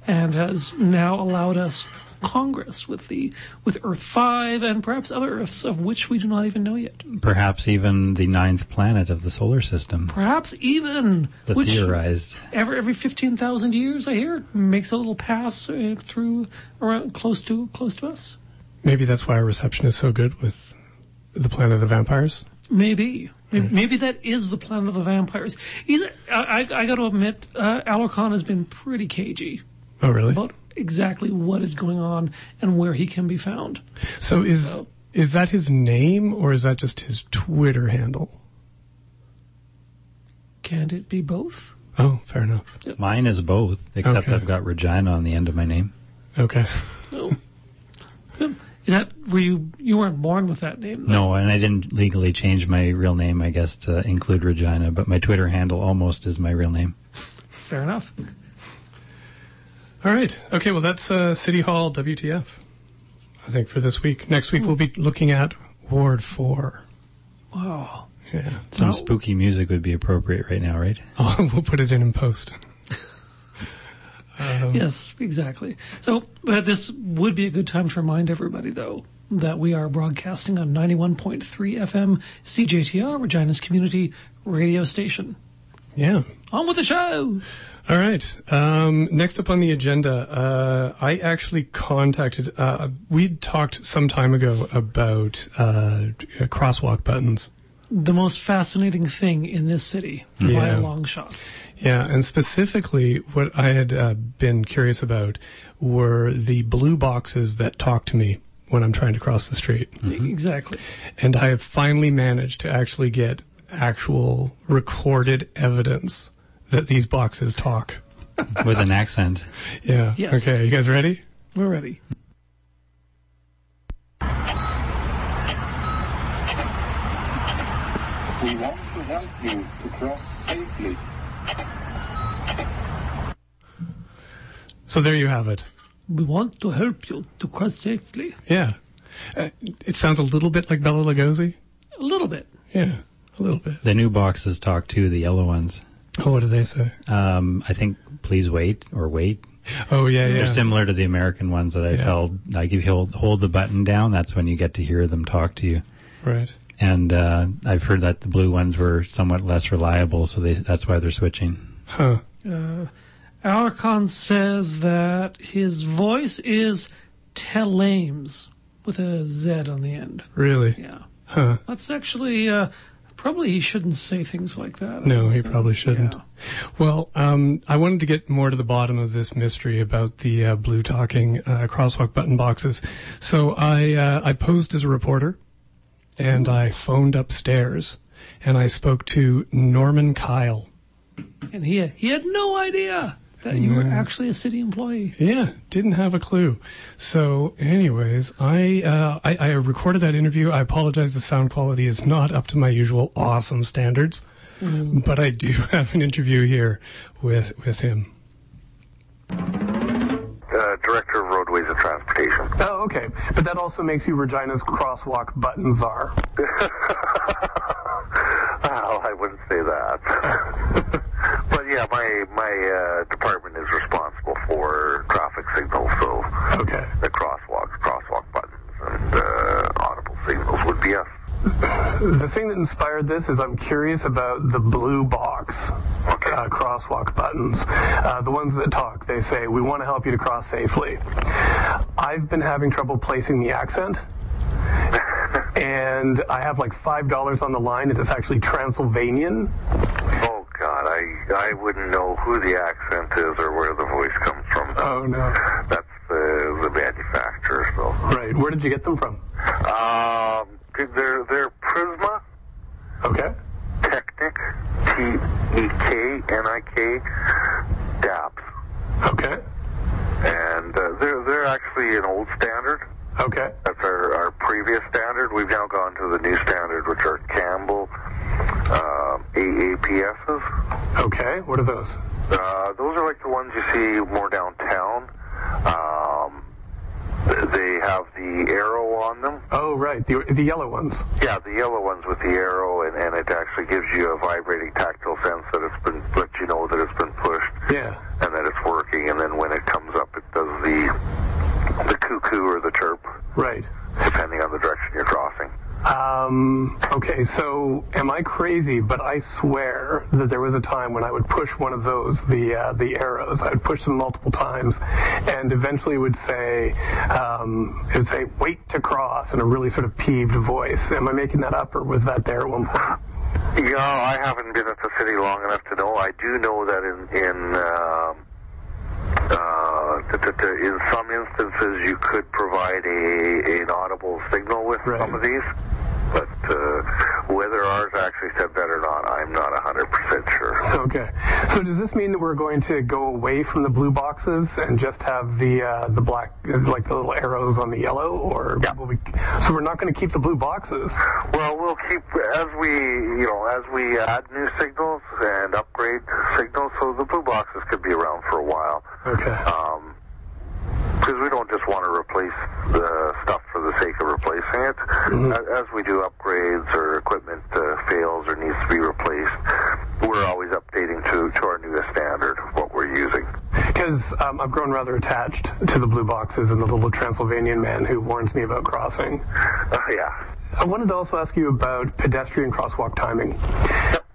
and has now allowed us Congress with the with Earth Five and perhaps other Earths of which we do not even know yet. Perhaps even the ninth planet of the solar system. Perhaps even The which theorized. every every fifteen thousand years, I hear, makes a little pass uh, through around close to close to us. Maybe that's why our reception is so good with the Planet of the Vampires. Maybe. Maybe, maybe that is the planet of the vampires. He's, I, I, I got to admit, uh, Alarcon has been pretty cagey Oh, really? about exactly what is going on and where he can be found. So is So- is that his name or is that just his Twitter handle? Can't it be both? Oh, fair enough. Mine is both, except Okay. I've got Regina on the end of my name. Okay. No. Is that were you? You weren't born with that name. though. No, and I didn't legally change my real name, I guess, to include Regina, but my Twitter handle almost is my real name. Fair enough. All right. Okay. Well, that's uh, City Hall WTF. I think for this week. Next week we'll be looking at Ward Four. Wow. Yeah. Some Wow. spooky music would be appropriate right now, right? Oh, <laughs> we'll put it in in post. Yes, exactly. So, but this would be a good time to remind everybody, though, that we are broadcasting on 91.3 FM CJTR, Regina's community radio station. Yeah. On with the show! All right. Um, next up on the agenda, uh, I actually contacted. Uh, we talked some time ago about uh, crosswalk buttons. The most fascinating thing in this city by Yeah. a long shot. Yeah, and specifically, what I had uh, been curious about were the blue boxes that talk to me when I'm trying to cross the street. Exactly. And I have finally managed to actually get actual recorded evidence that these boxes talk. <laughs> With an accent. Yeah. Yes. Okay, you guys ready? We're ready. We want to help you to cross safely. So there you have it. We want to help you to cross safely. Yeah. Uh, it sounds a little bit like Bela Lugosi. A little bit. Yeah, a little bit. The new boxes talk too, the yellow ones. Oh, what do they say? Um, I think please wait or wait. Oh, yeah, yeah. They're similar to the American ones that I've Yeah. held. Like if you hold, hold the button down, that's when you get to hear them talk to you. Right. And uh, I've heard that the blue ones were somewhat less reliable, so they, that's why they're switching. Huh. Uh, Alarcon says that his voice is Telames with a Z on the end. Really? Yeah. Huh. That's actually, uh, probably he shouldn't say things like that. No, he probably shouldn't. Yeah. Well, um, I wanted to get more to the bottom of this mystery about the uh, blue talking uh, crosswalk button boxes. So I uh, I posed as a reporter, and I phoned upstairs, and I spoke to Norman Kyle. And he, he had no idea that you were actually a city employee. Yeah, didn't have a clue. So, anyways, I, uh, I I recorded that interview. I apologize. The sound quality is not up to my usual awesome standards, but I do <laughs> have an interview here with with him. Uh, director of roadways and transportation. Oh, okay. But that also makes you Regina's crosswalk button czar. Well, <laughs> I wouldn't say that. <laughs> but yeah, my my uh, department is responsible for traffic signals, so Okay. the crosswalks, crosswalk buttons, and uh, audible signals would be us. The thing that inspired this is I'm curious about the blue box uh, crosswalk buttons. Uh, the ones that talk, they say, we want to help you to cross safely. I've been having trouble placing the accent. And I have like $5 on the line, and it's actually Transylvanian. Oh God, I I wouldn't know who the accent is or where the voice comes from. Oh, no. That's the the manufacturer. So Right. Where did you get them from? um, they're they're Prisma Okay. Teknik T E K N I K DAPS, Okay. and uh, they're they're actually an old standard. Okay. That's our, our previous standard. We've now gone to the new standard, which are Campbell um, AAPSs. Okay. What are those? Uh, those are like the ones you see more downtown. Um, they have the arrow on them. Oh, right. The, the yellow ones. Yeah, the yellow ones with the arrow, and, and it actually gives you a vibrating tactile sense that it's been, let you know that it's been pushed Yeah. and that it's working. And then when it comes up, it does the the cuckoo or the chirp, Right. depending on the direction. Um, okay, so am I crazy? But I swear that there was a time when I would push one of those, the uh, the arrows. I would push them multiple times, and eventually would say, um, it would say, "Wait to cross," in a really sort of peeved voice. Am I making that up, or was that there at one point? Yeah, I haven't been at the city long enough to know. I do know that in in uh, Uh, in some instances you could provide a an audible signal with Right. some of these, but uh, whether ours actually said that or not, I'm not hundred percent sure. Okay, so does this mean that we're going to go away from the blue boxes and just have the uh, the black, like the little arrows on the yellow, or Yeah. we? So we're not going to keep the blue boxes. Well, we'll keep as we you know as we add new signals and upgrade signals, so the blue boxes could be around for a while. Okay. Um, because we don't just want to replace the stuff for the sake of replacing it. A- As we do upgrades or equipment uh, fails or needs to be replaced, we're always updating to, to our newest standard, of what we're using. Because um, I've grown rather attached to the blue boxes and the little Transylvanian man who warns me about crossing. Uh, yeah. I wanted to also ask you about pedestrian crosswalk timing.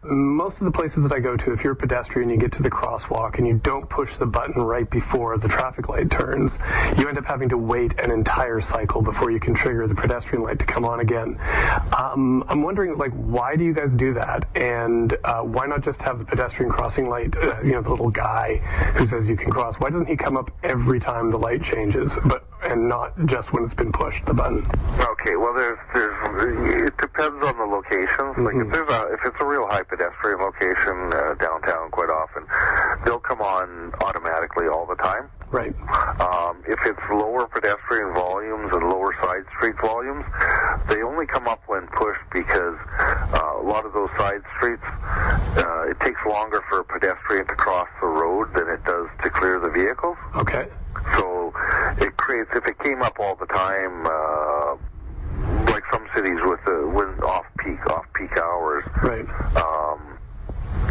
Most of the places that I go to, if you're a pedestrian, you get to the crosswalk and you don't push the button right before the traffic light turns, you end up having to wait an entire cycle before you can trigger the pedestrian light to come on again. Um, I'm wondering, like, why do you guys do that? And uh, why not just have the pedestrian crossing light, uh, you know, the little guy who says you can cross? Why doesn't he come up every time the light changes, but and not just when it's been pushed, the button? Okay, well, there's, there's, it depends on the location. Like if there's a, if it's a real high pedestrian location uh, downtown, quite often, they'll come on automatically all the time. Right. Um, if it's lower pedestrian volumes and lower side street volumes, they only come up when pushed because uh, a lot of those side streets, uh, it takes longer for a pedestrian to cross the road than it does to clear the vehicles. Okay. So it creates, if it came up all the time, uh, like some cities with the when off peak, off peak hours, Right. um,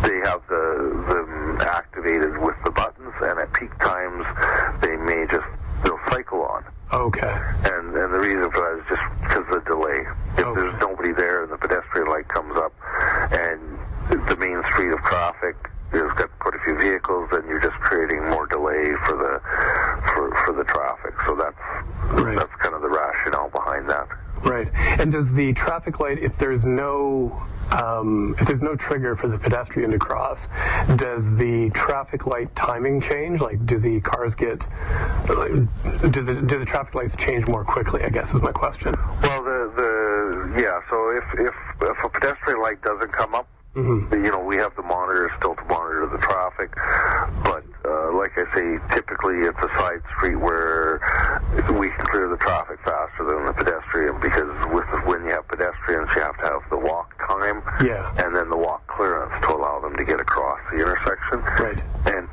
they have the them activated with the buttons, and at peak times they may just they'll cycle on. Okay. And and the reason for that is just because of the delay. If Okay. there's nobody there and the pedestrian light comes up, and the main street of traffic has got quite a few vehicles, then you're just creating more delay for the for for the traffic. So that's Right. that's kind of the rationale behind that. Right. And does the traffic light, if there's no, um, if there's no trigger for the pedestrian to cross, does the traffic light timing change? Like, do the cars get, do the do the traffic lights change more quickly? I guess is my question. Well, the the yeah. So if if if a pedestrian light doesn't come up, you know, we have the monitors still to monitor the traffic. But uh, like I say, typically it's a side street where we can clear the traffic faster than the pedestrian because with when you have pedestrians, you have to have the walk time Yeah. and then the walk clearance to allow them to get across the intersection. Right. And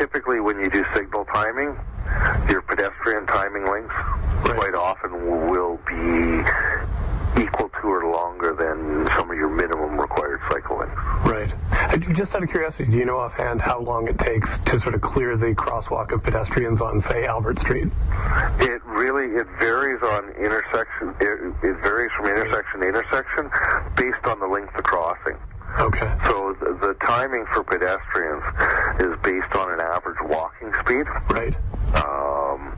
typically when you do signal timing, your pedestrian timing lengths quite often will be equal to or longer than some of your minimum required cycle lengths. Right. Just out of curiosity, do you know offhand how long it takes to sort of clear the crosswalk of pedestrians on, say, Albert Street? It really it varies on intersection. It, it varies from intersection to intersection based on the length of crossing. Okay. So the, the timing for pedestrians is based on an average walking speed. Right. Um,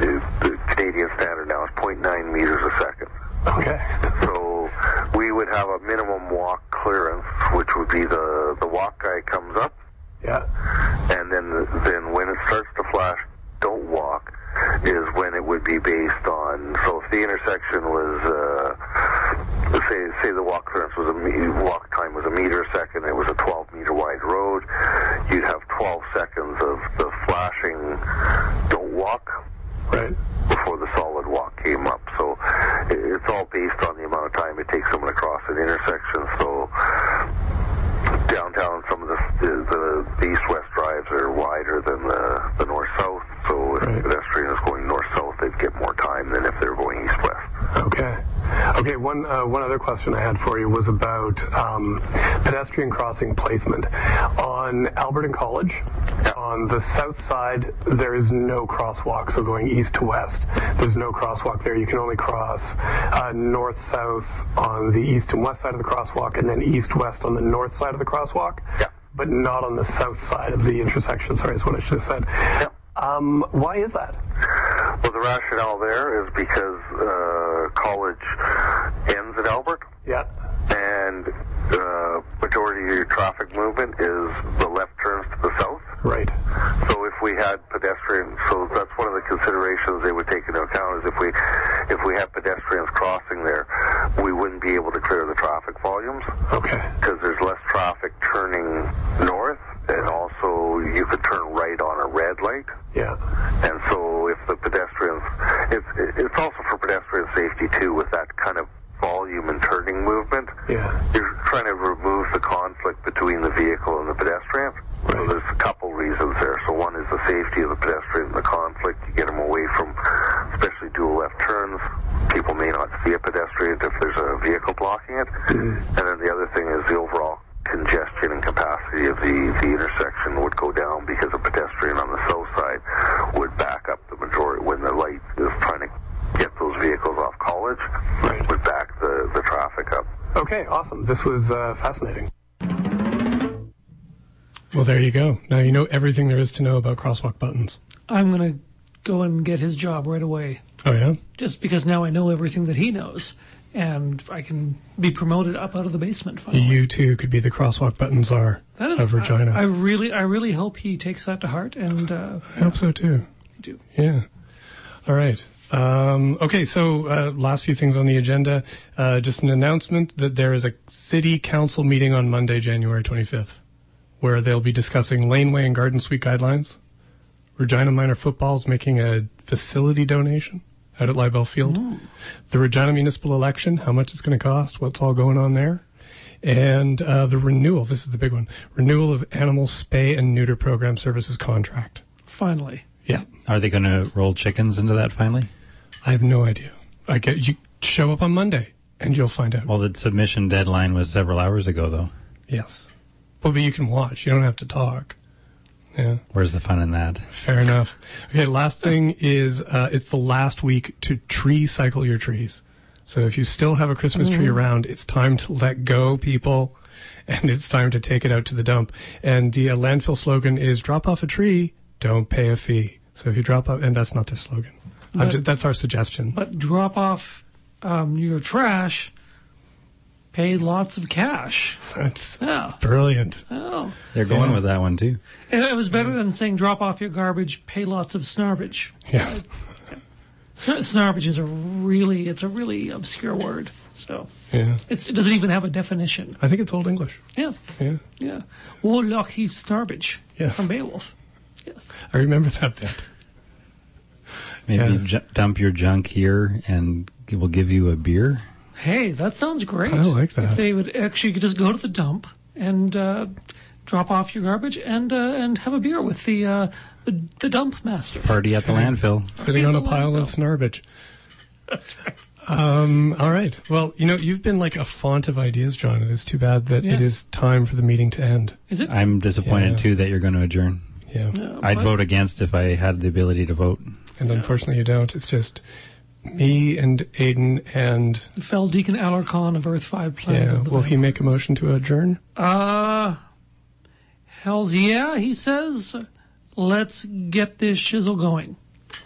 the, the Canadian standard now is 0.9 meters a second. Okay. So we would have a minimum walk clearance, which would be the the walk guy comes up, Yeah. and then then when it starts to flash, don't walk, is when it would be based on. So if the intersection was, uh, say say the walk clearance was a me- walk time was a meter a second, it was a 12 meter wide road, you'd have 12 seconds of the flashing don't walk Right. before the solid walk came up. So it's all based on the amount of time it takes someone to cross an intersection. So downtown, some of the the, the east-west drives are wider than the, the north-south. So if Right. a pedestrian is going north-south, they'd get more time than if they're going east-west. Okay. Okay. One uh, one other question I had for you was about um, pedestrian crossing placement on Albert and College. On the south side, there is no crosswalk, so going east to west, there's no crosswalk there. You can only cross uh, north south on the east and west side of the crosswalk, and then east west on the north side of the crosswalk. Yeah. But not on the south side of the intersection. Sorry, is what I should have said. Yeah. Um, why is that? Well, the rationale there is because uh, college ends at Albert. Yeah. And uh, majority of your traffic movement is the left turns to the south. Right. So if we had pedestrians, so that's one of the considerations they would take into account is if we if we had pedestrians crossing there, we wouldn't be able to clear the traffic volumes Okay. because there's less traffic turning north, and also you could turn right on a red light. Yeah. And so if the pedestrians, it's, it's also for pedestrian safety too with that kind of volume and turning movement. Yeah. You're trying to remove the conflict between the vehicle and the pedestrian. So there's a couple reasons there. So one is the safety of the pedestrian and the conflict. You get them away from, especially dual left turns. People may not see a pedestrian if there's a vehicle blocking it. Mm-hmm. And then the other thing is the overall congestion and capacity of the, the intersection would go down because a pedestrian on the south side would back up the majority when the light is trying to get those vehicles off college Right. would back the, the traffic up. Okay, awesome. This was uh, fascinating. Well, there you go. Now you know everything there is to know about crosswalk buttons. I'm gonna go and get his job right away, Oh yeah. just because now I know everything that he knows, and I can be promoted up out of the basement. Finally. You too could be the crosswalk buttons czar That is, of Regina. I, I really, I really hope he takes that to heart, and uh, I hope so too. I do. Yeah. All right. Um, okay, so uh, last few things on the agenda. Uh, just an announcement that there is a city council meeting on Monday, January 25th, where they'll be discussing laneway and garden suite guidelines. Regina Minor Football is making a facility donation out at Leibel Field. The Regina municipal election, how much it's going to cost, what's all going on there. And uh, the renewal, this is the big one, renewal of animal spay and neuter program services contract. Finally, Yeah. Are they going to roll chickens into that finally? I have no idea. I get you show up on Monday and you'll find out. Well, the submission deadline was several hours ago, though. yes. Well, but you can watch. You don't have to talk. Yeah, Where's the fun in that? fair enough. Okay, last thing is uh, it's the last week to tree cycle your trees. So if you still have a Christmas tree around, it's time to let go, people, and it's time to take it out to the dump. And the uh, landfill slogan is drop off a tree, don't pay a fee. So if you drop off, and that's not their slogan. I'm But- just, that's our suggestion. but drop off um, your trash. Pay lots of cash. That's Yeah. brilliant. Oh, They're going Yeah. with that one too. it it was better than saying drop off your garbage. Pay lots of snarbage. Yeah. <laughs> Sn- Snarbage is a really, it's a really obscure word. So Yeah. it's, it doesn't even have a definition. I think it's Old English. Yeah, Yeah. yeah. Warlocky Snarbage Yes. from Beowulf. Yes. I remember that bit. Maybe Yeah. ju- dump your junk here and g- we'll give you a beer. Hey, that sounds great. I like that. If they would actually just go to the dump and uh, drop off your garbage and uh, and have a beer with the uh, the, the dump master. Party at the landfill. Sitting on a pile of snarbage. <laughs> That's right. Um, all right. Well, you know, you've been like a font of ideas, John. It is too bad that Yes. it is time for the meeting to end. Is it? I'm disappointed Yeah. too that you're going to adjourn. Yeah. No, I'd vote against if I had the ability to vote. And unfortunately, you don't. It's just me and Aiden and Fell Deacon Alarcon of Earth Five Planet yeah. of the Will he make a motion to adjourn? Uh, hell's yeah, he says. Let's get this shizzle going.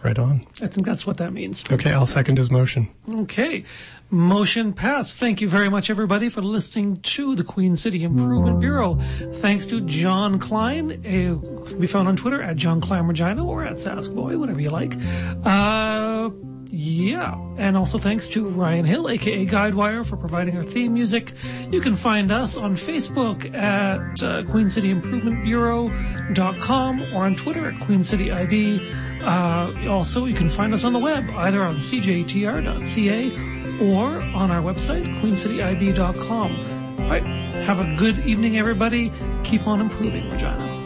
Right on. I think that's what that means. Okay, I'll second his motion. Okay. Motion passed. Thank you very much, everybody, for listening to the Queen City Improvement Bureau. Thanks to John Klein, uh, can be found on Twitter at John Klein Regina or at Saskboy, whatever you like. Uh, yeah. And also thanks to Ryan Hill, aka Guidewire, for providing our theme music. You can find us on Facebook at uh, Queen City Improvement Bureau.com or on Twitter at Queen City IB. Uh, also, you can find us on the web either on cjtr.ca or on our website, queencityib.com. All right. Have a good evening, everybody. Keep on improving, Regina.